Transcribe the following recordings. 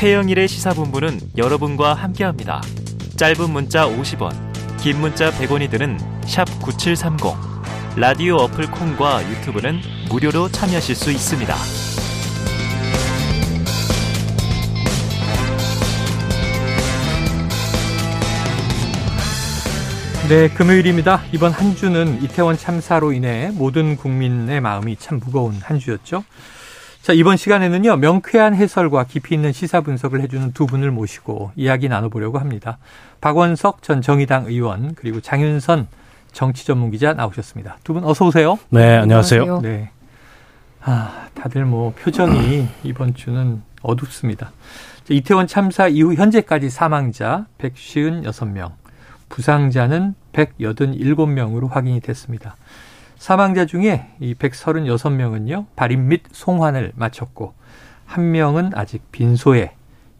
최영일의 시사본부는 여러분과 함께합니다. 짧은 문자 50원, 긴 문자 100원이 드는 9730. 라디오 어플 콩과 유튜브는 무료로 참여하실 수 있습니다. 네, 금요일입니다. 이번 한 주는 이태원 참사로 인해 모든 국민의 마음이 참 무거운 한 주였죠. 자, 이번 시간에는요, 명쾌한 해설과 깊이 있는 시사 분석을 해주는 두 분을 모시고 이야기 나눠보려고 합니다. 박원석 전 정의당 의원, 그리고 장윤선 정치 전문 기자 나오셨습니다. 두 분 어서 오세요. 네, 안녕하세요. 네. 아, 다들 뭐 표정이 이번 주는 어둡습니다. 이태원 참사 이후 현재까지 사망자 156명, 부상자는 187명으로 확인이 됐습니다. 사망자 중에 이 136명은요, 발인 및 송환을 마쳤고, 한 명은 아직 빈소에,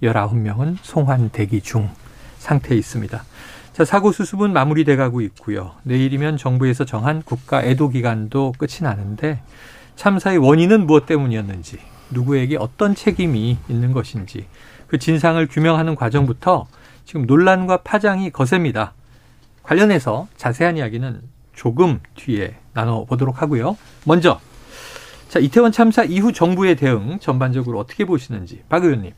19명은 송환 대기 중 상태에 있습니다. 자, 사고 수습은 마무리돼 가고 있고요. 내일이면 정부에서 정한 국가 애도 기간도 끝이 나는데 참사의 원인은 무엇 때문이었는지, 누구에게 어떤 책임이 있는 것인지, 그 진상을 규명하는 과정부터 지금 논란과 파장이 거셉니다. 관련해서 자세한 이야기는 조금 뒤에 나눠보도록 하고요. 먼저, 자, 이태원 참사 이후 정부의 대응 전반적으로 어떻게 보시는지, 박 의원님.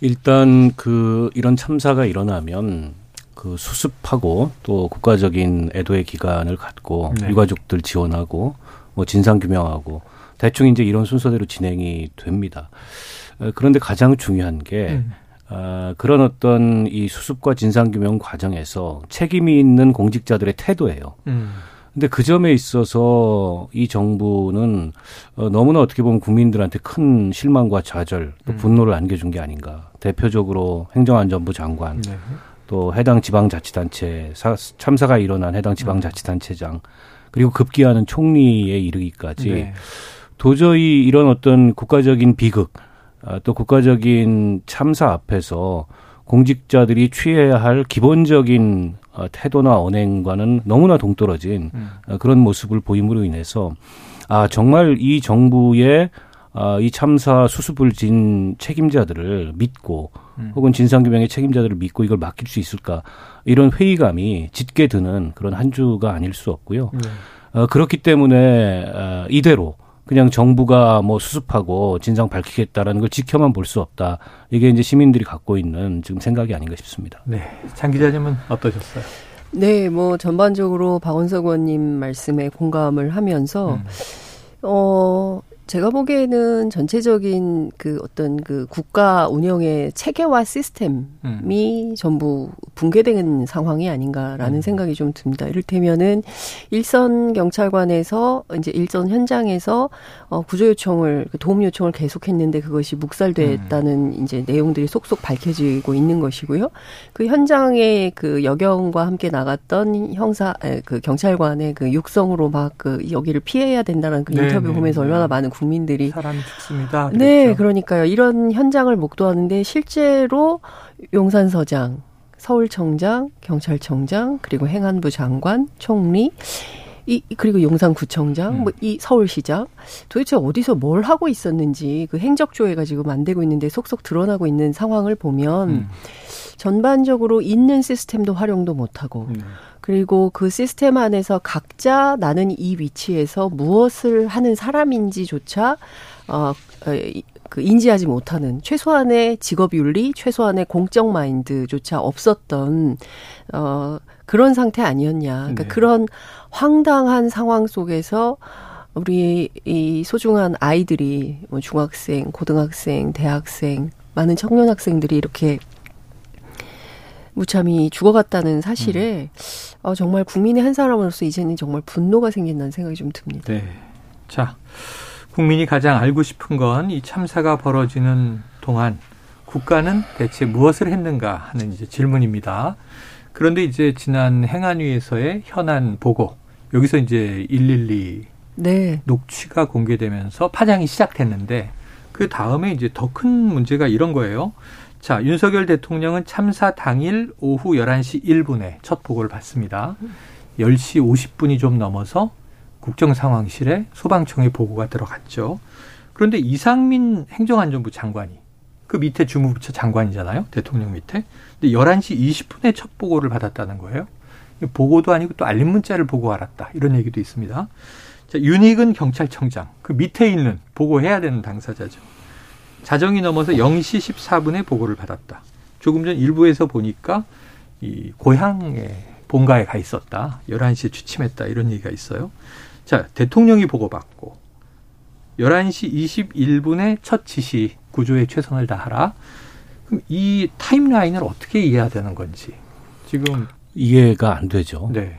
일단 그 이런 참사가 일어나면 그 수습하고 또 국가적인 애도의 기간을 갖고 네. 유가족들 지원하고 뭐 진상 규명하고 대충 이제 이런 순서대로 진행이 됩니다. 그런데 가장 중요한 게 음. 어, 그런 어떤 이 수습과 진상규명 과정에서 책임이 있는 공직자들의 태도예요. 음. 근데 그 점에 있어서 이 정부는 어, 너무나 어떻게 보면 국민들한테 큰 실망과 좌절 또 음. 분노를 안겨준 게 아닌가. 대표적으로 행정안전부 장관 네. 또 해당 지방자치단체 사, 참사가 일어난 해당 지방자치단체장 그리고 급기야는 총리에 이르기까지 네. 도저히 이런 어떤 국가적인 비극 아, 또 국가적인 참사 앞에서 공직자들이 취해야 할 기본적인 어, 태도나 언행과는 너무나 동떨어진 음. 어, 그런 모습을 보임으로 인해서 아 정말 이 정부의 아, 이 참사 수습을 진 책임자들을 믿고 음. 혹은 진상규명의 책임자들을 믿고 이걸 맡길 수 있을까 이런 회의감이 짙게 드는 그런 한 주가 아닐 수 없고요. 네. 어, 그렇기 때문에 어, 이대로 그냥 정부가 뭐 수습하고 진상 밝히겠다라는 걸 지켜만 볼 수 없다. 이게 이제 시민들이 갖고 있는 지금 생각이 아닌가 싶습니다. 네. 장 기자님은 어떠셨어요? 네, 뭐 전반적으로 박원석 의원님 말씀에 공감을 하면서 음. 어 제가 보기에는 전체적인 그 어떤 그 국가 운영의 체계와 시스템이 음. 전부 붕괴된 상황이 아닌가라는 음. 생각이 좀 듭니다. 이를테면은 일선 경찰관에서 이제 일선 현장에서 어 구조 요청을 그 도움 요청을 계속했는데 그것이 묵살됐다는 음. 이제 내용들이 속속 밝혀지고 있는 것이고요. 그 현장에 그 여경과 함께 나갔던 형사 그 경찰관의 그 육성으로 막 그 여기를 피해야 된다는 그 인터뷰 네, 보면서 네. 얼마나 많은 국민들이 사람이 죽습니다. 그랬죠. 네, 그러니까요. 이런 현장을 목도하는데 실제로 용산서장, 서울청장, 경찰청장, 그리고 행안부 장관, 총리 이 그리고 용산구청장, 음. 뭐이 서울시장 도대체 어디서 뭘 하고 있었는지 그 행적 조회가 지금 안 되고 있는데 속속 드러나고 있는 상황을 보면 음. 전반적으로 있는 시스템도 활용도 못 하고 음. 그리고 그 시스템 안에서 각자 나는 이 위치에서 무엇을 하는 사람인지조차 어, 그 인지하지 못하는 최소한의 직업 윤리, 최소한의 공적 마인드조차 없었던 어 그런 상태 아니었냐. 그러니까 네. 그런 황당한 상황 속에서 우리 이 소중한 아이들이 뭐 중학생, 고등학생, 대학생, 많은 청년 학생들이 이렇게 무참히 죽어갔다는 사실에 음. 어, 정말 국민의 한 사람으로서 이제는 정말 분노가 생긴다는 생각이 좀 듭니다. 네. 자, 국민이 가장 알고 싶은 건 이 참사가 벌어지는 동안 국가는 대체 무엇을 했는가 하는 이제 질문입니다. 그런데 이제 지난 행안위에서의 현안 보고 여기서 이제 112 네. 녹취가 공개되면서 파장이 시작됐는데 그 다음에 이제 더 큰 문제가 이런 거예요. 자, 윤석열 대통령은 참사 당일 오후 11시 1분에 첫 보고를 받습니다. 10시 50분이 좀 넘어서 국정상황실에 소방청의 보고가 들어갔죠. 그런데 이상민 행정안전부 장관이 그 밑에 주무부처 장관이잖아요. 대통령 밑에. 근데 11시 20분에 첫 보고를 받았다는 거예요. 보고도 아니고 또 알림 문자를 보고 알았다. 이런 얘기도 있습니다. 자, 윤익은 경찰청장. 그 밑에 있는 보고해야 되는 당사자죠. 자정이 넘어서 0시 14분에 보고를 받았다. 조금 전 일부에서 보니까 이 고향에 본가에 가 있었다. 11시에 취침했다. 이런 얘기가 있어요. 자, 대통령이 보고받고 11시 21분에 첫 지시 구조에 최선을 다하라. 그럼 이 타임라인을 어떻게 이해해야 되는 건지 지금 이해가 안 되죠. 네.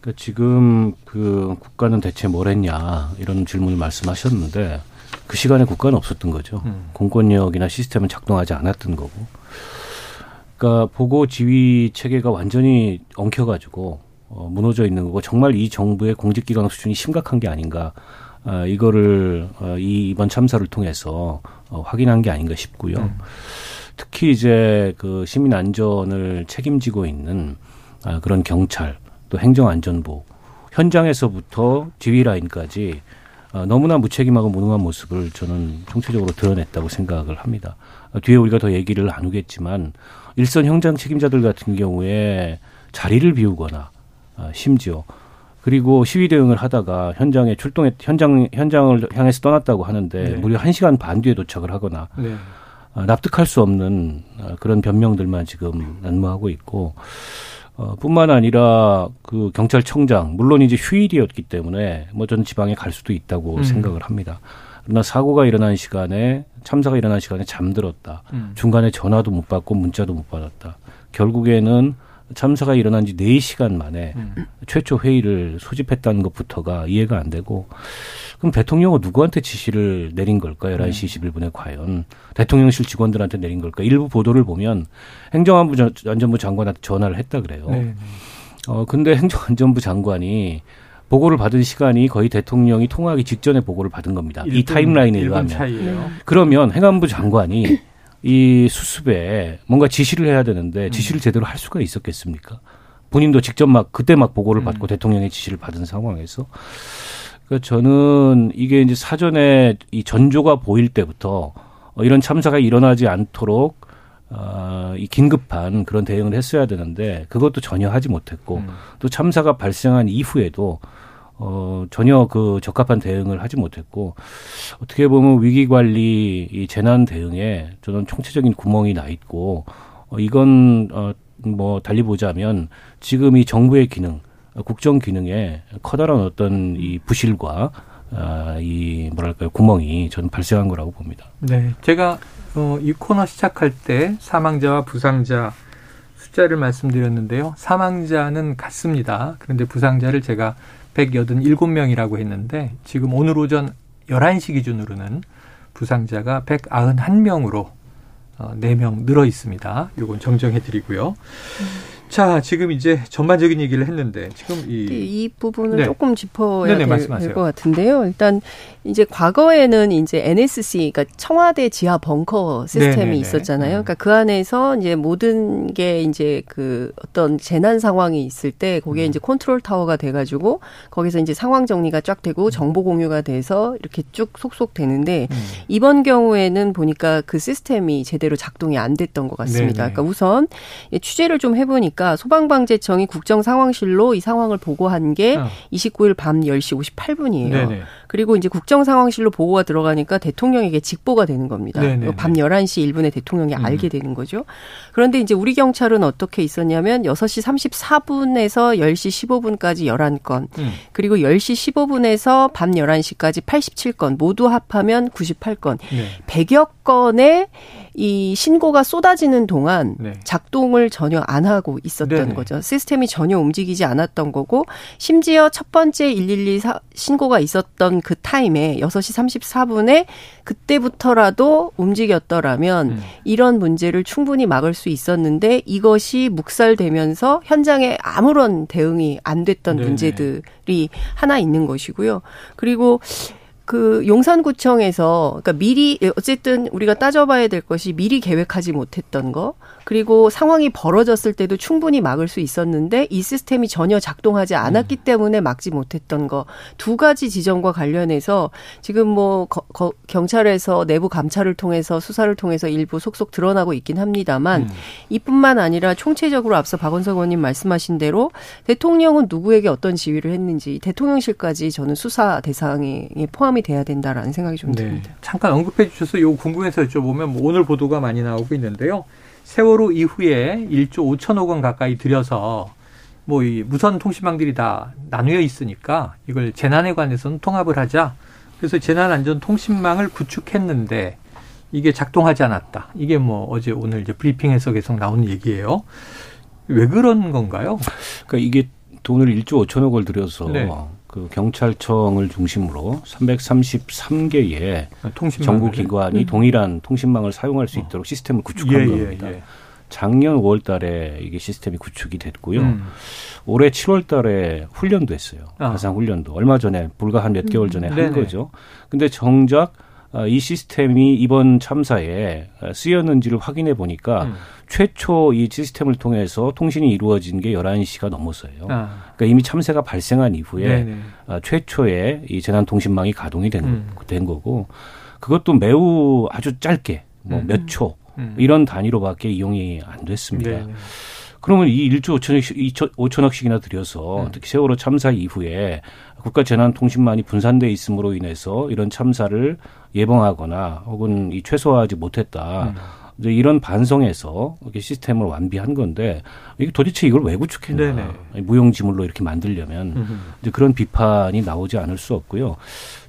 그러니까 지금 그 국가는 대체 뭘 했냐 이런 질문을 말씀하셨는데 그 시간에 국가는 없었던 거죠. 음. 공권력이나 시스템은 작동하지 않았던 거고. 그러니까 보고 지휘 체계가 완전히 엉켜가지고 어, 무너져 있는 거고 정말 이 정부의 공직기강 수준이 심각한 게 아닌가. 어, 이거를 어, 이 이번 참사를 통해서 어, 확인한 게 아닌가 싶고요. 음. 특히 이제 그 시민 안전을 책임지고 있는 아, 그런 경찰 또 행정안전부 현장에서부터 지휘 라인까지 어, 너무나 무책임하고 무능한 모습을 저는 총체적으로 드러냈다고 생각을 합니다. 어, 뒤에 우리가 더 얘기를 나누겠지만 일선 현장 책임자들 같은 경우에 자리를 비우거나 어, 심지어 그리고 시위 대응을 하다가 현장에 출동해 현장 현장을 향해서 떠났다고 하는데 네. 무려 한 시간 반 뒤에 도착을 하거나 네. 어, 납득할 수 없는 어, 그런 변명들만 지금 난무하고 있고 어, 뿐만 아니라 그 경찰청장 물론 이제 휴일이었기 때문에 뭐 저는 지방에 갈 수도 있다고 음. 생각을 합니다. 그러나 사고가 일어난 시간에 참사가 일어난 시간에 잠들었다. 음. 중간에 전화도 못 받고 문자도 못 받았다. 결국에는 참사가 일어난 지 4시간 만에 음. 최초 회의를 소집했다는 것부터가 이해가 안 되고 그럼 대통령은 누구한테 지시를 내린 걸까? 11시 음. 21분에 과연 대통령실 직원들한테 내린 걸까? 일부 보도를 보면 행정안부 안전부 장관한테 전화를 했다 그래요. 네. 네. 어 근데 행정안전부 장관이 보고를 받은 시간이 거의 대통령이 통화하기 직전에 보고를 받은 겁니다. 1분, 이 타임라인에 의하면. 그러면 행안부 장관이 이 수습에 뭔가 지시를 해야 되는데 음. 지시를 제대로 할 수가 있었겠습니까? 본인도 직접 막 그때 막 보고를 음. 받고 음. 대통령의 지시를 받은 상황에서 그러니까 저는 이게 이제 사전에 이 전조가 보일 때부터 어, 이런 참사가 일어나지 않도록 어, 이 긴급한 그런 대응을 했어야 되는데 그것도 전혀 하지 못했고 음. 또 참사가 발생한 이후에도 어, 전혀 그 적합한 대응을 하지 못했고, 어떻게 보면 위기 관리, 이 재난 대응에 저는 총체적인 구멍이 나 있고, 어, 이건, 어, 뭐, 달리 보자면 지금 이 정부의 기능, 국정 기능에 커다란 어떤 이 부실과 아, 이 뭐랄까요 구멍이 저는 발생한 거라고 봅니다. 네, 제가 어, 이 코너 시작할 때 사망자와 부상자 숫자를 말씀드렸는데요. 사망자는 같습니다. 그런데 부상자를 제가 187명이라고 했는데 지금 오늘 오전 11시 기준으로는 부상자가 191명으로 어, 4명 늘어 있습니다. 요건 정정해 드리고요. 음. 자, 지금 이제 전반적인 얘기를 했는데 지금 이, 네, 이 부분을 네. 조금 짚어야 될 것 같은데요. 일단 이제 과거에는 이제 NSC, 그러니까 청와대 지하 벙커 시스템이 네네네. 있었잖아요. 음. 그러니까 그 안에서 이제 모든 게 이제 그 어떤 재난 상황이 있을 때 거기에 음. 이제 컨트롤 타워가 돼 가지고 거기서 이제 상황 정리가 쫙 되고 음. 정보 공유가 돼서 이렇게 쭉 속속 되는데 음. 이번 경우에는 보니까 그 시스템이 제대로 작동이 안 됐던 것 같습니다. 네네. 그러니까 우선 취재를 좀 해 보니까 소방방재청이 국정상황실로 이 상황을 보고한 게 어. 29일 밤 10시 58분이에요. 네네. 그리고 이제 국정 상황실로 보고가 들어가니까 대통령에게 직보가 되는 겁니다. 네네. 밤 11시 1분에 대통령이 음. 알게 되는 거죠. 그런데 이제 우리 경찰은 어떻게 있었냐면 6시 34분에서 10시 15분까지 11건, 음. 그리고 10시 15분에서 밤 11시까지 87건, 모두 합하면 98건, 네. 100여 건의 이 신고가 쏟아지는 동안 네. 작동을 전혀 안 하고 있었던 네네. 거죠. 시스템이 전혀 움직이지 않았던 거고 심지어 첫 번째 112 신고가 있었던 그 타임에 6시 34분에 그때부터라도 움직였더라면 음. 이런 문제를 충분히 막을 수 있었는데 이것이 묵살되면서 현장에 아무런 대응이 안 됐던 네네. 문제들이 하나 있는 것이고요. 그리고 그 용산구청에서 그러니까 미리 어쨌든 우리가 따져봐야 될 것이 미리 계획하지 못했던 거 그리고 상황이 벌어졌을 때도 충분히 막을 수 있었는데 이 시스템이 전혀 작동하지 않았기 음. 때문에 막지 못했던 거 두 가지 지점과 관련해서 지금 뭐 거, 거, 경찰에서 내부 감찰을 통해서 수사를 통해서 일부 속속 드러나고 있긴 합니다만 음. 이뿐만 아니라 총체적으로 앞서 박원석 의원님 말씀하신 대로 대통령은 누구에게 어떤 지휘를 했는지 대통령실까지 저는 수사 대상에 포함이 돼야 된다라는 생각이 좀 네. 듭니다. 잠깐 언급해 주셔서 요 궁금해서 여쭤보면 뭐 오늘 보도가 많이 나오고 있는데요. 세월호 이후에 1조 5천억 원 가까이 들여서 뭐 이 무선 통신망들이 다 나누어 있으니까 이걸 재난에 관해서는 통합을 하자. 그래서 재난안전 통신망을 구축했는데 이게 작동하지 않았다. 이게 뭐 어제 오늘 이제 브리핑에서 계속 나오는 얘기예요. 왜 그런 건가요? 그러니까 이게 돈을 1조 5천억 을 들여서 네. 그 경찰청을 중심으로 333개의 정부 기관이 음. 동일한 통신망을 사용할 수 있도록 어. 시스템을 구축한 예, 예 겁니다. 예, 예. 작년 5월 달에 이게 시스템이 구축이 됐고요. 음. 올해 7월 달에 훈련도 했어요. 아. 가상 훈련도. 얼마 전에 불과 한 몇 개월 전에 음. 한 네네. 거죠. 근데 정작 아, 이 시스템이 이번 참사에 쓰였는지를 확인해 보니까 음. 최초 이 시스템을 통해서 통신이 이루어진 게 11시가 넘었어요. 아. 그러니까 이미 참사가 발생한 이후에 네네. 아, 최초의 이 재난 통신망이 가동이 된, 음. 된 거고 그것도 매우 아주 짧게 뭐몇 음. 초, 음. 이런 단위로밖에 이용이 안 됐습니다. 네네. 그러면 이 1조 5천억, 5천억씩이나 들여서 음. 특히 세월호 참사 이후에 국가 재난통신망이 분산돼 있음으로 인해서 이런 참사를 예방하거나 혹은 이 최소화하지 못했다. 음. 이제 이런 반성에서 이렇게 시스템을 완비한 건데 이게 도대체 이걸 왜 구축했나 네네. 무용지물로 이렇게 만들려면 음흠. 이제 그런 비판이 나오지 않을 수 없고요.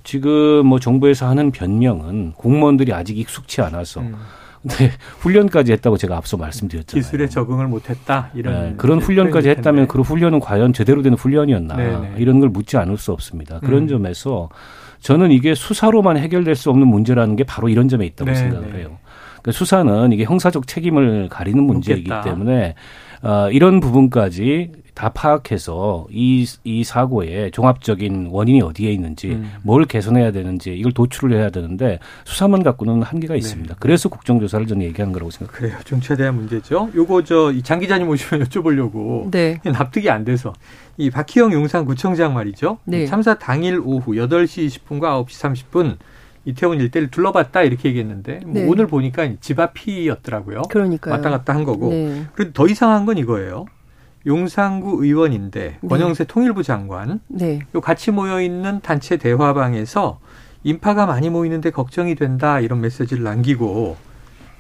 지금 뭐 정부에서 하는 변명은 공무원들이 아직 익숙치 않아서 음. 네, 훈련까지 했다고 제가 앞서 말씀드렸잖아요. 기술에 적응을 못했다 이런 네, 그런 훈련까지 했다면 그 훈련은 과연 제대로 된 훈련이었나 네네. 이런 걸 묻지 않을 수 없습니다. 그런 음. 점에서 저는 이게 수사로만 해결될 수 없는 문제라는 게 바로 이런 점에 있다고 네네. 생각을 해요. 그러니까 수사는 이게 형사적 책임을 가리는 문제이기 묻겠다. 때문에 어, 이런 부분까지 다 파악해서 이, 이 사고의 종합적인 원인이 어디에 있는지 음. 뭘 개선해야 되는지 이걸 도출을 해야 되는데 수사만 갖고는 한계가 네. 있습니다. 그래서 국정조사를 저는 얘기한 거라고 생각합니다. 그래요. 좀 최대한 문제죠. 요거 저 장 기자님 오시면 여쭤보려고 네. 납득이 안 돼서 이 박희영 용산구청장 말이죠. 네. 참사 당일 오후 8시 20분과 9시 30분 이태원 일대를 둘러봤다 이렇게 얘기했는데 뭐 네. 오늘 보니까 집 앞이었더라고요. 그러니까 왔다 갔다 한 거고. 네. 그런데 더 이상한 건 이거예요. 용산구 의원인데 네. 권영세 통일부 장관 네. 요 같이 모여 있는 단체 대화방에서 인파가 많이 모이는데 걱정이 된다 이런 메시지를 남기고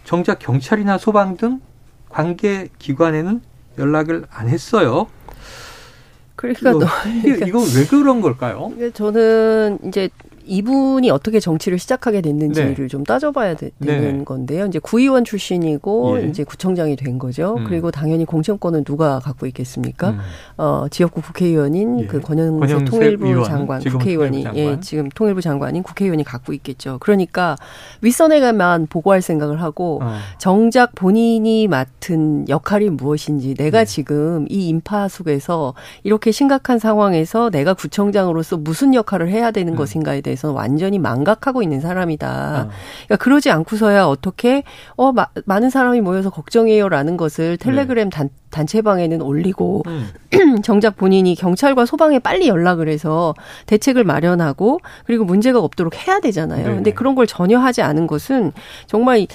정작 경찰이나 소방 등 관계 기관에는 연락을 안 했어요. 그러니까 이거, 그러니까 이거 왜 그런 걸까요? 저는 이제 이분이 어떻게 정치를 시작하게 됐는지를 네. 좀 따져봐야 되, 는 네. 건데요. 이제 구의원 출신이고 예. 이제 구청장이 된 거죠. 음. 그리고 당연히 공천권은 누가 갖고 있겠습니까? 음. 어, 지역구 국회의원인 예. 그 권영세, 권영세 통일부 의원, 장관, 국회의원이 장관. 예, 지금 통일부 장관인 국회의원이 갖고 있겠죠. 그러니까 윗선에만 보고할 생각을 하고 어. 정작 본인이 맡은 역할이 무엇인지 내가 네. 지금 이 인파 속에서 이렇게 심각한 상황에서 내가 구청장으로서 무슨 역할을 해야 되는 음. 것인가에 대해서 대해서는 완전히 망각하고 있는 사람이다. 어. 그러니까 그러지 않고서야 어떻게 어 마, 많은 사람이 모여서 걱정해요라는 것을 텔레그램 네. 단, 단체방에는 올리고 음. 정작 본인이 경찰과 소방에 빨리 연락을 해서 대책을 마련하고 그리고 문제가 없도록 해야 되잖아요. 네. 근데 그런 걸 전혀 하지 않은 것은 정말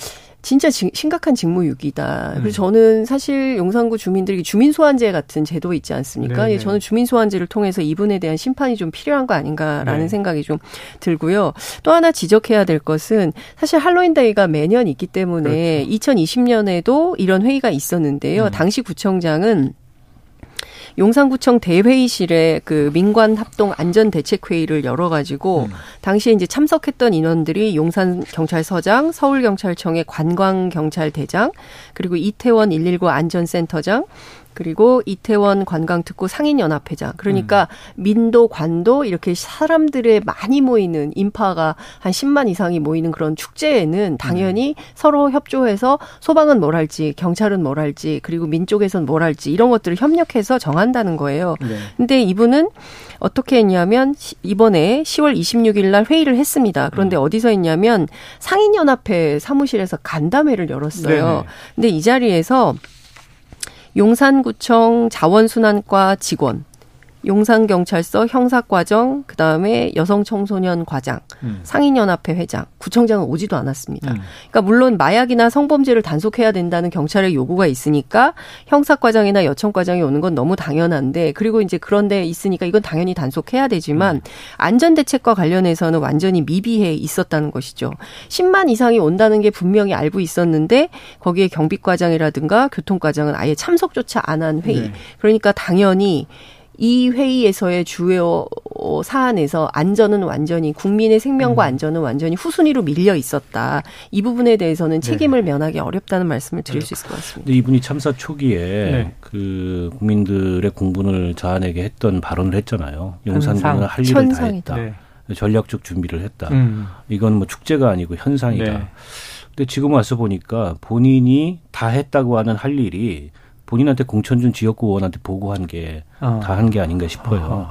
진짜 심각한 직무유기다. 그래서 음. 저는 사실 용산구 주민들이 주민소환제 같은 제도 있지 않습니까? 네네. 저는 주민소환제를 통해서 이분에 대한 심판이 좀 필요한 거 아닌가라는 네. 생각이 좀 들고요. 또 하나 지적해야 될 것은 사실 할로윈데이가 매년 있기 때문에 그렇죠. 2020년에도 이런 회의가 있었는데요. 음. 당시 구청장은 용산구청 대회의실에 그 민관 합동 안전 대책 회의를 열어 가지고 음. 당시에 이제 참석했던 인원들이 용산 경찰서장, 서울 경찰청의 관광 경찰대장, 그리고 이태원 119 안전센터장, 그리고 이태원 관광특구 상인연합회장. 그러니까 음. 민도, 관도 이렇게 사람들의 많이 모이는 인파가 한 10만 이상이 모이는 그런 축제에는 당연히 음. 서로 협조해서 소방은 뭘 할지, 경찰은 뭘 할지, 그리고 민 쪽에서는 뭘 할지 이런 것들을 협력해서 정한다는 거예요. 네. 근데 이분은 어떻게 했냐면 이번에 10월 26일 날 회의를 했습니다. 그런데 음. 어디서 했냐면 상인연합회 사무실에서 간담회를 열었어요. 네네. 근데 이 자리에서 용산구청 자원순환과 직원, 용산경찰서 형사과정, 그 다음에 여성청소년 과장, 음. 상인연합회 회장, 구청장은 오지도 않았습니다. 음. 그러니까 물론 마약이나 성범죄를 단속해야 된다는 경찰의 요구가 있으니까 형사과장이나 여청과장이 오는 건 너무 당연한데 그리고 이제 그런데 있으니까 이건 당연히 단속해야 되지만 음. 안전대책과 관련해서는 완전히 미비해 있었다는 것이죠. 10만 이상이 온다는 게 분명히 알고 있었는데 거기에 경비과장이라든가 교통과장은 아예 참석조차 안 한 회의. 네. 그러니까 당연히 이 회의에서의 주요 사안에서 안전은 완전히 국민의 생명과 음. 안전은 완전히 후순위로 밀려 있었다. 이 부분에 대해서는 네. 책임을 네. 면하기 어렵다는 말씀을 드릴 네. 수 있을 것 같습니다. 이분이 참사 초기에 네. 그 국민들의 공분을 자아내게 했던 발언을 했잖아요. 용산군은 할 일을 다 했다. 네. 전략적 준비를 했다. 음. 이건 뭐 축제가 아니고 현상이다. 네. 근데 지금 와서 보니까 본인이 다 했다고 하는 할 일이 본인한테 공천 준 지역구 의원한테 보고한 게 다 한게 어. 아닌가 싶어요.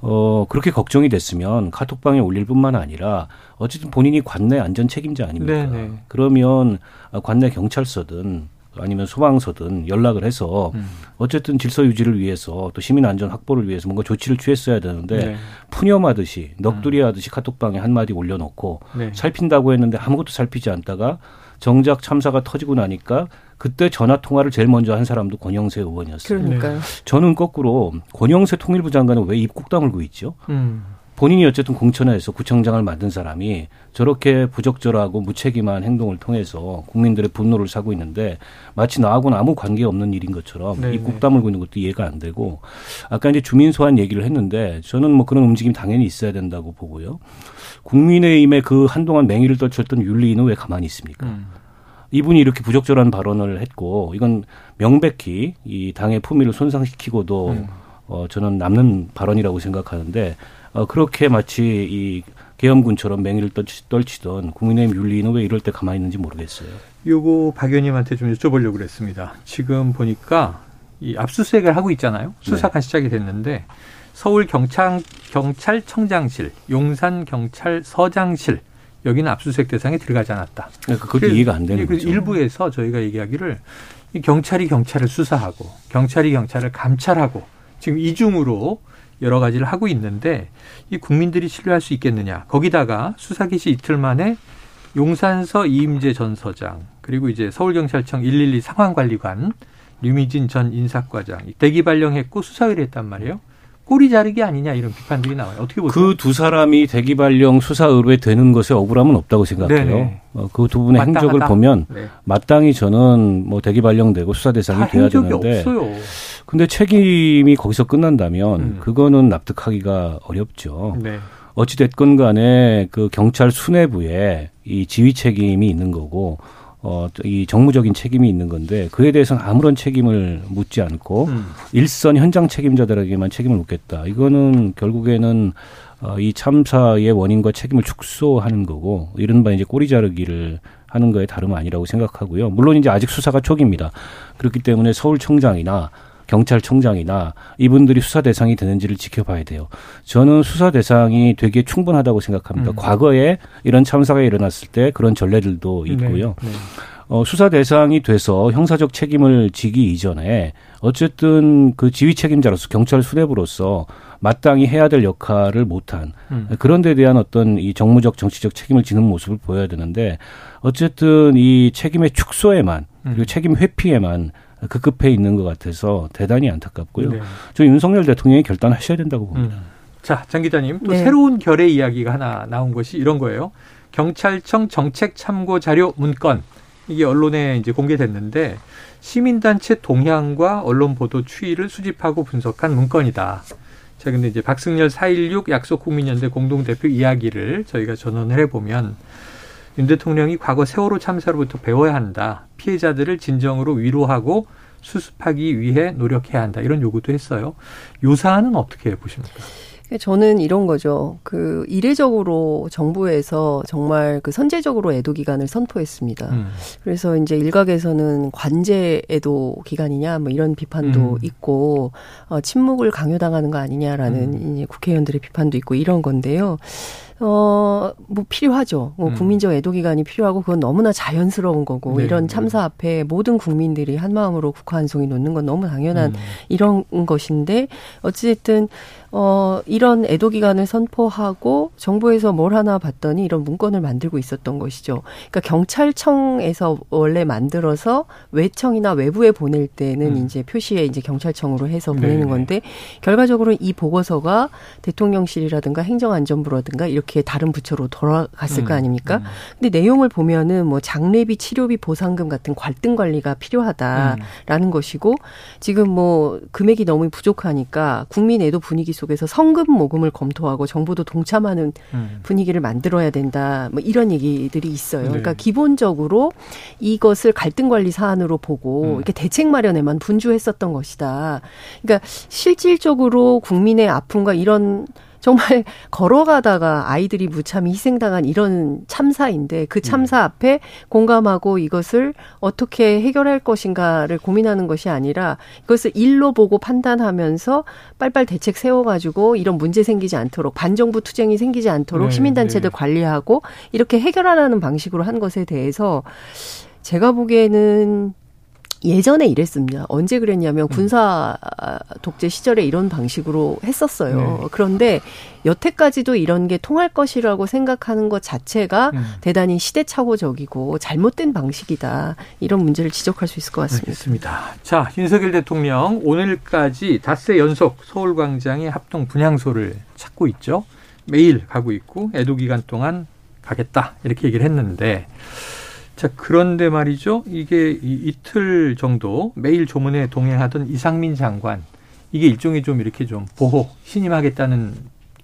어, 그렇게 걱정이 됐으면 카톡방에 올릴 뿐만 아니라 어쨌든 본인이 관내 안전 책임자 아닙니까? 네네. 네. 그러면 관내 경찰서든 아니면 소방서든 연락을 해서 음. 어쨌든 질서 유지를 위해서 또 시민 안전 확보를 위해서 뭔가 조치를 취했어야 되는데 네. 푸념하듯이 넋두리 하듯이 카톡방에 한마디 올려놓고 네. 살핀다고 했는데 아무것도 살피지 않다가 정작 참사가 터지고 나니까 그때 전화 통화를 제일 먼저 한 사람도 권영세 의원이었어요. 그러니까요. 저는 거꾸로 권영세 통일부 장관은 왜 입국 다물고 있죠? 음. 본인이 어쨌든 공천에서 구청장을 만든 사람이 저렇게 부적절하고 무책임한 행동을 통해서 국민들의 분노를 사고 있는데 마치 나하고는 아무 관계 없는 일인 것처럼 네네. 입국 다물고 있는 것도 이해가 안 되고 아까 이제 주민 소환 얘기를 했는데 저는 뭐 그런 움직임이 당연히 있어야 된다고 보고요. 국민의힘의 그 한동안 맹위를 떨쳤던 윤리인은 왜 가만히 있습니까? 음. 이분이 이렇게 부적절한 발언을 했고 이건 명백히 이 당의 품위를 손상시키고도 음. 어 저는 남는 발언이라고 생각하는데 어 그렇게 마치 이 계엄군처럼 맹위를 떨치, 던 국민의힘 윤리는 왜 이럴 때 가만히 있는지 모르겠어요. 요거 박 의원님한테 좀 여쭤보려고 그랬습니다. 지금 보니까 이 압수수색을 하고 있잖아요. 수사가 네. 시작이 됐는데 서울 경찰 경찰청장실, 용산 경찰서장실 여기는 압수수색 대상에 들어가지 않았다. 네, 그것도 이해가 안 되는 거죠. 일부에서 저희가 얘기하기를 경찰이 경찰을 수사하고 경찰이 경찰을 감찰하고 지금 이중으로 여러 가지를 하고 있는데 이 국민들이 신뢰할 수 있겠느냐. 거기다가 수사 개시 이틀 만에 용산서 이임재 전 서장 그리고 이제 서울경찰청 112 상황관리관 류미진 전 인사과장 대기 발령했고 수사 의뢰했단 말이에요. 꼬리 자르기 아니냐 이런 비판들이 나와요. 어떻게 보세요? 그 두 사람이 대기발령 수사 의뢰 되는 것에 억울함은 없다고 생각해요. 어, 그 두 분의 마땅하다. 행적을 보면 네. 마땅히 저는 뭐 대기발령되고 수사 대상이 돼야 되는데 없어요. 근데 책임이 거기서 끝난다면 음. 그거는 납득하기가 어렵죠. 네. 어찌 됐건 간에 그 경찰 수뇌부에 이 지휘 책임이 있는 거고 어, 이 정무적인 책임이 있는 건데 그에 대해서는 아무런 책임을 묻지 않고 음. 일선 현장 책임자들에게만 책임을 묻겠다. 이거는 결국에는 어, 이 참사의 원인과 책임을 축소하는 거고 이른바 이제 꼬리 자르기를 하는 거에 다름 아니라고 생각하고요. 물론 이제 아직 수사가 초기입니다. 그렇기 때문에 서울청장이나 경찰청장이나 이분들이 수사 대상이 되는지를 지켜봐야 돼요. 저는 수사 대상이 되게 충분하다고 생각합니다. 음. 과거에 이런 참사가 일어났을 때 그런 전례들도 네. 있고요. 네. 네. 어, 수사 대상이 돼서 형사적 책임을 지기 이전에 어쨌든 그 지휘 책임자로서 경찰 수뇌부로서 마땅히 해야 될 역할을 못한 음. 그런 데 대한 어떤 이 정무적 정치적 책임을 지는 모습을 보여야 되는데 어쨌든 이 책임의 축소에만 그리고 음. 책임 회피에만 급급해 있는 것 같아서 대단히 안타깝고요. 네. 저 윤석열 대통령이 결단하셔야 된다고 봅니다. 음. 자, 장 기자님 또 네. 새로운 결의 이야기가 하나 나온 것이 이런 거예요. 경찰청 정책 참고 자료 문건 이게 언론에 이제 공개됐는데 시민단체 동향과 언론 보도 추이를 수집하고 분석한 문건이다. 자, 근데 이제 박승열 4.16 약속 국민연대 공동대표 이야기를 저희가 전원을 해보면 윤 대통령이 과거 세월호 참사로부터 배워야 한다. 피해자들을 진정으로 위로하고 수습하기 위해 노력해야 한다 이런 요구도 했어요. 요 사안은 어떻게 보십니까? 저는 이런 거죠. 그 이례적으로 정부에서 정말 그 선제적으로 애도 기간을 선포했습니다. 음. 그래서 이제 일각에서는 관제 애도 기간이냐 뭐 이런 비판도 음. 있고 어 침묵을 강요당하는 거 아니냐라는 음. 국회의원들의 비판도 있고 이런 건데요. 어, 뭐 필요하죠. 뭐 음. 국민적 애도 기간이 필요하고 그건 너무나 자연스러운 거고 네. 이런 참사 앞에 모든 국민들이 한 마음으로 국화 한 송이 놓는 건 너무 당연한 음. 이런 것인데 어찌됐든 어, 이런 애도 기간을 선포하고 정부에서 뭘 하나 봤더니 이런 문건을 만들고 있었던 것이죠. 그러니까 경찰청에서 원래 만들어서 외청이나 외부에 보낼 때는 음. 이제 표시에 이제 경찰청으로 해서 보내는 네 건데 결과적으로 이 보고서가 대통령실이라든가 행정안전부라든가 이렇게 다른 부처로 돌아갔을 음. 거 아닙니까? 음. 근데 내용을 보면은 뭐 장례비, 치료비, 보상금 같은 갈등 관리가 필요하다라는 음. 것이고 지금 뭐 금액이 너무 부족하니까 국민 애도 분위기 속 속에서 성금 모금을 검토하고 정부도 동참하는 음. 분위기를 만들어야 된다. 뭐 이런 얘기들이 있어요. 네. 그러니까 기본적으로 이것을 갈등 관리 사안으로 보고 음. 이렇게 대책 마련에만 분주했었던 것이다. 그러니까 실질적으로 국민의 아픔과 이런 정말 걸어가다가 아이들이 무참히 희생당한 이런 참사인데 그 참사 음. 앞에 공감하고 이것을 어떻게 해결할 것인가를 고민하는 것이 아니라 이것을 일로 보고 판단하면서 빨빨 대책 세워가지고 이런 문제 생기지 않도록 반정부 투쟁이 생기지 않도록 네, 시민단체들 네. 관리하고 이렇게 해결하라는 방식으로 한 것에 대해서 제가 보기에는 예전에 이랬습니다. 언제 그랬냐면 음. 군사 독재 시절에 이런 방식으로 했었어요. 네. 그런데 여태까지도 이런 게 통할 것이라고 생각하는 것 자체가 음. 대단히 시대착오적이고 잘못된 방식이다. 이런 문제를 지적할 수 있을 것 같습니다. 알겠습니다. 자, 윤석열 대통령 오늘까지 닷새 연속 서울광장에 합동 분향소를 찾고 있죠. 매일 가고 있고 애도 기간 동안 가겠다 이렇게 얘기를 했는데 자, 그런데 말이죠. 이게 이 틀 정도 매일 조문에 동행하던 이상민 장관, 이게 일종의 좀 이렇게 좀 보호, 신임하겠다는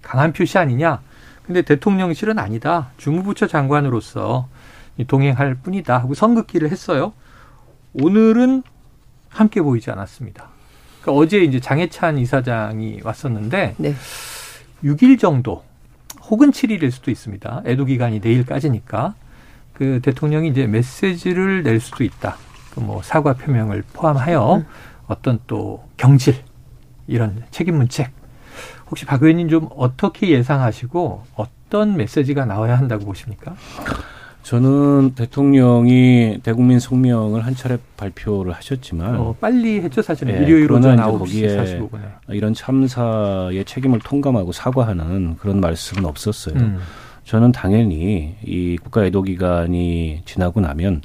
강한 표시 아니냐? 근데 대통령실은 아니다. 주무부처 장관으로서 동행할 뿐이다. 하고 선긋기를 했어요. 오늘은 함께 보이지 않았습니다. 그러니까 어제 이제 장해찬 이사장이 왔었는데 네. 6일 정도 혹은 7일일 수도 있습니다. 애도 기간이 내일까지니까 그 대통령이 이제 메시지를 낼 수도 있다. 그 뭐 사과 표명을 포함하여 음. 어떤 또 경질 이런 책임 문책 혹시 박 의원님 좀 어떻게 예상하시고 어떤 메시지가 나와야 한다고 보십니까? 저는 대통령이 대국민 성명을 한 차례 발표를 하셨지만 어, 빨리 했죠 사실은 예, 일요일 오전 9시 45분에 이런 참사의 책임을 통감하고 사과하는 그런 말씀은 없었어요. 음. 저는 당연히 이 국가 애도 기간이 지나고 나면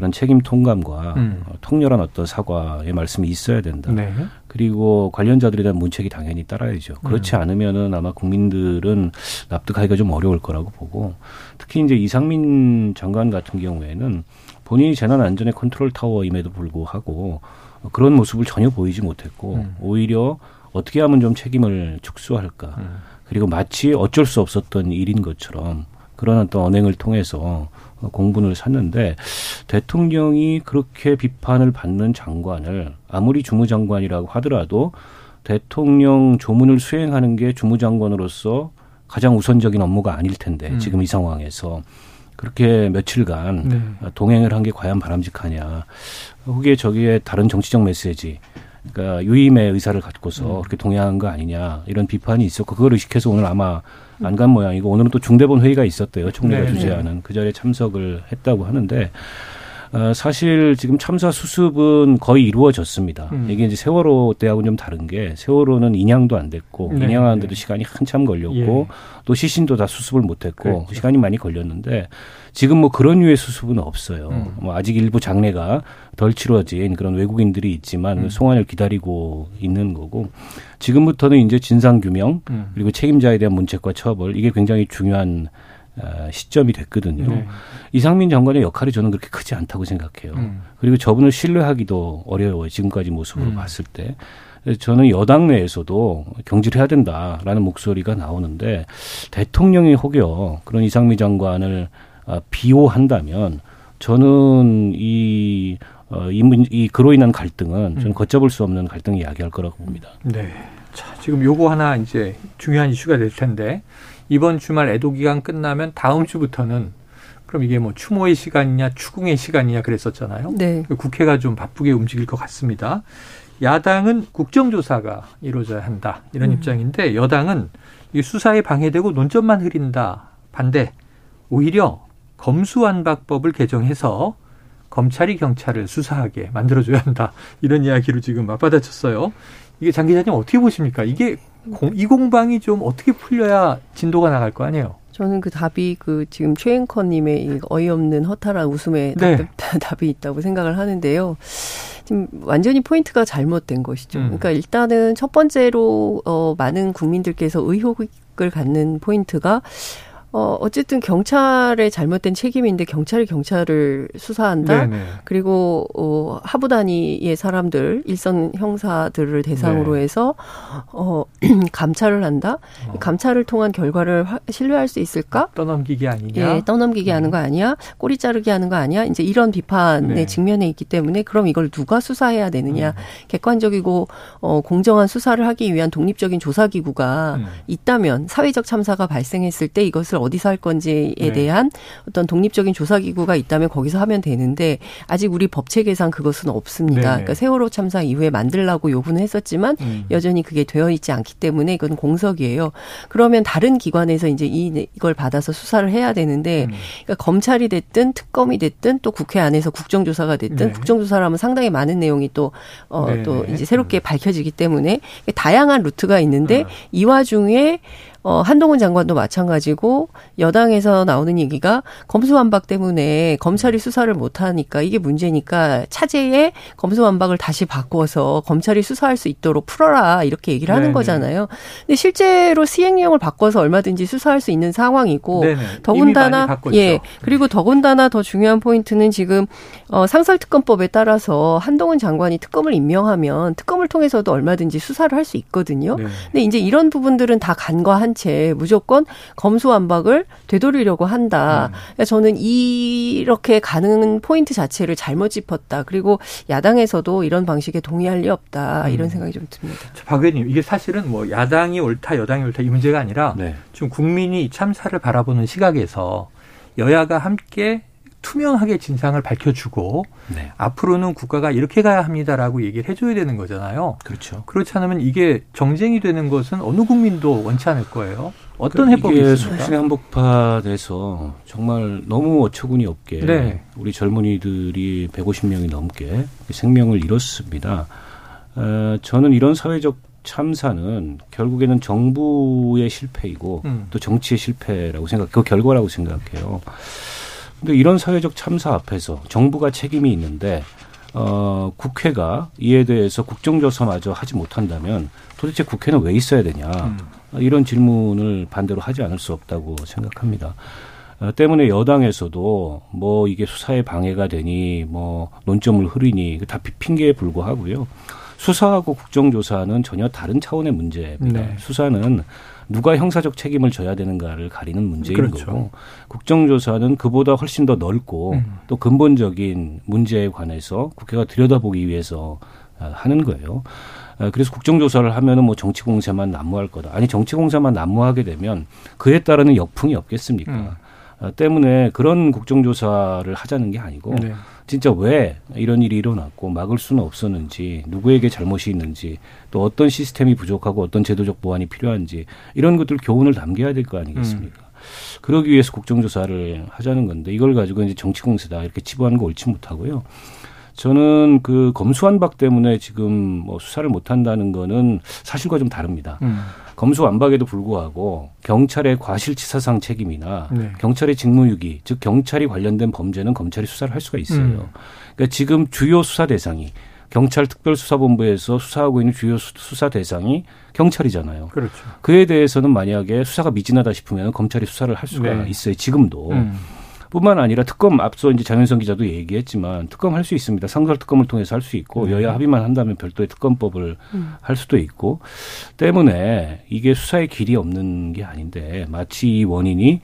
그런 책임 통감과 음. 어, 통렬한 어떤 사과의 말씀이 있어야 된다. 네. 그리고 관련자들에 대한 문책이 당연히 따라야죠. 그렇지 음. 않으면은 아마 국민들은 납득하기가 좀 어려울 거라고 보고 특히 이제 이상민 장관 같은 경우에는 본인이 재난 안전의 컨트롤 타워임에도 불구하고 그런 모습을 전혀 보이지 못했고 음. 오히려 어떻게 하면 좀 책임을 축소할까. 음. 그리고 마치 어쩔 수 없었던 일인 것처럼 그런 어떤 언행을 통해서 공분을 샀는데 대통령이 그렇게 비판을 받는 장관을 아무리 주무장관이라고 하더라도 대통령 조문을 수행하는 게 주무장관으로서 가장 우선적인 업무가 아닐 텐데 음. 지금 이 상황에서 그렇게 며칠간 네. 동행을 한 게 과연 바람직하냐. 후기에 저기에 다른 정치적 메시지 그러니까 유임의 의사를 갖고서 음. 그렇게 동의한 거 아니냐 이런 비판이 있었고 그걸 의식해서 오늘 아마 안 간 모양이고 오늘은 또 중대본 회의가 있었대요 총리가 네, 네. 주재하는 그 자리에 참석을 했다고 하는데 어, 사실 지금 참사 수습은 거의 이루어졌습니다. 음. 이게 이제 세월호 때하고는 좀 다른 게 세월호는 인양도 안 됐고 네, 인양하는데도 네. 시간이 한참 걸렸고 예. 또 시신도 다 수습을 못했고 그렇죠. 시간이 많이 걸렸는데 지금 뭐 그런 류의 수습은 없어요. 음. 뭐 아직 일부 장례가 덜 치러진 그런 외국인들이 있지만 음. 송환을 기다리고 있는 거고 지금부터는 이제 진상 규명 음. 그리고 책임자에 대한 문책과 처벌 이게 굉장히 중요한 어, 시점이 됐거든요. 네. 이상민 장관의 역할이 저는 그렇게 크지 않다고 생각해요. 음. 그리고 저분을 신뢰하기도 어려워요. 지금까지 모습으로 음. 봤을 때. 저는 여당 내에서도 경질 해야 된다라는 목소리가 나오는데 대통령이 혹여 그런 이상민 장관을 아, 비호한다면 저는 이 어, 이, 문, 이 그로 인한 갈등은 좀 음. 걷잡을 수 없는 갈등 이 야기할 거라고 봅니다. 네. 자, 지금 요거 하나 이제 중요한 이슈가 될 텐데 이번 주말 애도 기간 끝나면 다음 주부터는 그럼 이게 뭐 추모의 시간이냐 추궁의 시간이냐 그랬었잖아요. 네. 국회가 좀 바쁘게 움직일 것 같습니다. 야당은 국정조사가 이루어져야 한다 이런 음. 입장인데 여당은 이 수사에 방해되고 논점만 흐린다 반대 오히려 검수완박법을 개정해서 검찰이 경찰을 수사하게 만들어줘야 한다 이런 이야기로 지금 맞받아쳤어요. 이게 장 기자님 어떻게 보십니까? 이게 공, 이 공방이 좀 어떻게 풀려야 진도가 나갈 거 아니에요? 저는 그 답이 그 지금 최앵커님의 어이없는 허탈한 웃음에 네. 답, 이 있다고 생각을 하는데요. 지금 완전히 포인트가 잘못된 것이죠. 음. 그러니까 일단은 첫 번째로 어 많은 국민들께서 의혹을 갖는 포인트가 어, 어쨌든 경찰의 잘못된 책임인데 경찰이 경찰을 수사한다. 네네. 그리고 어, 하부 단위의 사람들, 일선 형사들을 대상으로 네. 해서 어, 감찰을 한다. 어. 감찰을 통한 결과를 화, 신뢰할 수 있을까? 떠넘기기 아니냐? 예, 떠넘기기 네. 하는 거 아니야? 꼬리 자르기 하는 거 아니야? 이제 이런 비판의 네. 측면에 있기 때문에 그럼 이걸 누가 수사해야 되느냐? 음. 객관적이고 어, 공정한 수사를 하기 위한 독립적인 조사 기구가 음. 있다면 사회적 참사가 발생했을 때 이것을 어디서 할 건지에 네. 대한 어떤 독립적인 조사기구가 있다면 거기서 하면 되는데 아직 우리 법 체계상 그것은 없습니다. 네 그러니까 세월호 참사 이후에 만들라고 요구는 했었지만 음. 여전히 그게 되어 있지 않기 때문에 이건 공석이에요. 그러면 다른 기관에서 이제 이, 이걸 받아서 수사를 해야 되는데 음. 그러니까 검찰이 됐든 특검이 됐든 또 국회 안에서 국정조사가 됐든 네. 국정조사라면 상당히 많은 내용이 또 어, 또 이제 새롭게 음. 밝혀지기 때문에 다양한 루트가 있는데 아. 이 와중에 어, 한동훈 장관도 마찬가지고 여당에서 나오는 얘기가 검수완박 때문에 검찰이 수사를 못하니까 이게 문제니까 차제에 검수완박을 다시 바꿔서 검찰이 수사할 수 있도록 풀어라 이렇게 얘기를 하는 네네. 거잖아요. 근데 실제로 시행령을 바꿔서 얼마든지 수사할 수 있는 상황이고 네네. 더군다나 예 그리고 더군다나 더 중요한 포인트는 지금 어, 상설특검법에 따라서 한동훈 장관이 특검을 임명하면 특검을 통해서도 얼마든지 수사를 할 수 있거든요. 네. 근데 이제 이런 부분들은 다 간과한 한 채 무조건 검수완박을 되돌리려고 한다. 음. 그러니까 저는 이렇게 가는 포인트 자체를 잘못 짚었다. 그리고 야당에서도 이런 방식에 동의할 리 없다. 이런 음. 생각이 좀 듭니다. 박 의원님, 이게 사실은 뭐 야당이 옳다, 여당이 옳다 이 문제가 아니라 네. 지금 국민이 참사를 바라보는 시각에서 여야가 함께 투명하게 진상을 밝혀주고 네. 앞으로는 국가가 이렇게 가야 합니다라고 얘기를 해줘야 되는 거잖아요. 그렇죠. 그렇지 않으면 이게 정쟁이 되는 것은 어느 국민도 원치 않을 거예요. 어떤 그 해법이 이게? 속신의 한복판에서 정말 너무 어처구니 없게 네. 우리 젊은이들이 150명이 넘게 생명을 잃었습니다. 어, 저는 이런 사회적 참사는 결국에는 정부의 실패이고 음. 또 정치의 실패라고 생각, 그 결과라고 생각해요. 근데 이런 사회적 참사 앞에서 정부가 책임이 있는데 어, 국회가 이에 대해서 국정조사마저 하지 못한다면 도대체 국회는 왜 있어야 되냐 음. 이런 질문을 반대로 하지 않을 수 없다고 생각합니다. 어, 때문에 여당에서도 뭐 이게 수사에 방해가 되니 뭐 논점을 흐리니 다 핑계에 불구하고요. 수사하고 국정조사는 전혀 다른 차원의 문제입니다. 네. 수사는 누가 형사적 책임을 져야 되는가를 가리는 문제인 그렇죠. 거고 국정조사는 그보다 훨씬 더 넓고 음. 또 근본적인 문제에 관해서 국회가 들여다보기 위해서 아, 하는 거예요. 아, 그래서 국정조사를 하면은 뭐 정치 공세만 난무할 거다. 아니 정치 공세만 난무하게 되면 그에 따르는 역풍이 없겠습니까? 음. 아, 때문에 그런 국정조사를 하자는 게 아니고 네. 진짜 왜 이런 일이 일어났고 막을 수는 없었는지 누구에게 잘못이 있는지 또 어떤 시스템이 부족하고 어떤 제도적 보완이 필요한지 이런 것들 교훈을 남겨야 될 거 아니겠습니까? 음. 그러기 위해서 국정조사를 하자는 건데 이걸 가지고 이제 정치 공세다 이렇게 치부하는 거 옳지 못하고요. 저는 그 검수완박 때문에 지금 뭐 수사를 못 한다는 거는 사실과 좀 다릅니다. 음. 검수완박에도 불구하고 경찰의 과실치사상 책임이나 네. 경찰의 직무유기, 즉 경찰이 관련된 범죄는 검찰이 수사를 할 수가 있어요. 음. 그러니까 지금 주요 수사 대상이 경찰 특별수사본부에서 수사하고 있는 주요 수사 대상이 경찰이잖아요. 그렇죠. 그에 대해서는 만약에 수사가 미진하다 싶으면 검찰이 수사를 할 수가 네. 있어요. 지금도. 음. 뿐만 아니라 특검 앞서 이제 장윤성 기자도 얘기했지만 특검 할 수 있습니다. 상설 특검을 통해서 할 수 있고 네. 여야 합의만 한다면 별도의 특검법을 음. 할 수도 있고 때문에 이게 수사의 길이 없는 게 아닌데 마치 이 원인이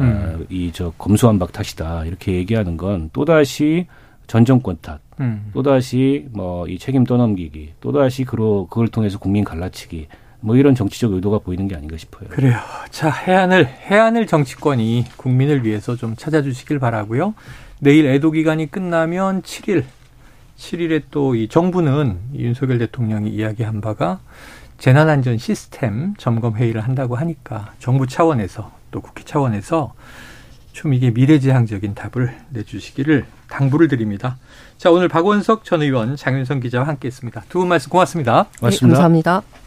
음. 어, 이저 검수완박 탓이다 이렇게 얘기하는 건 또다시 전 정권 탓 음. 또다시 뭐 이 책임 떠넘기기, 또다시 그로 그걸 통해서 국민 갈라치기 뭐 이런 정치적 의도가 보이는 게 아닌가 싶어요. 그래요. 자, 해안을 해안을 정치권이 국민을 위해서 좀 찾아주시길 바라고요. 내일 애도 기간이 끝나면 7일 7일에 또 이 정부는 윤석열 대통령이 이야기한 바가 재난안전 시스템 점검 회의를 한다고 하니까 정부 차원에서 또 국회 차원에서 좀 이게 미래지향적인 답을 내주시기를 당부를 드립니다. 자, 오늘 박원석 전 의원, 장윤성 기자와 함께했습니다. 두 분 말씀 고맙습니다. 고맙습니다. 네, 감사합니다.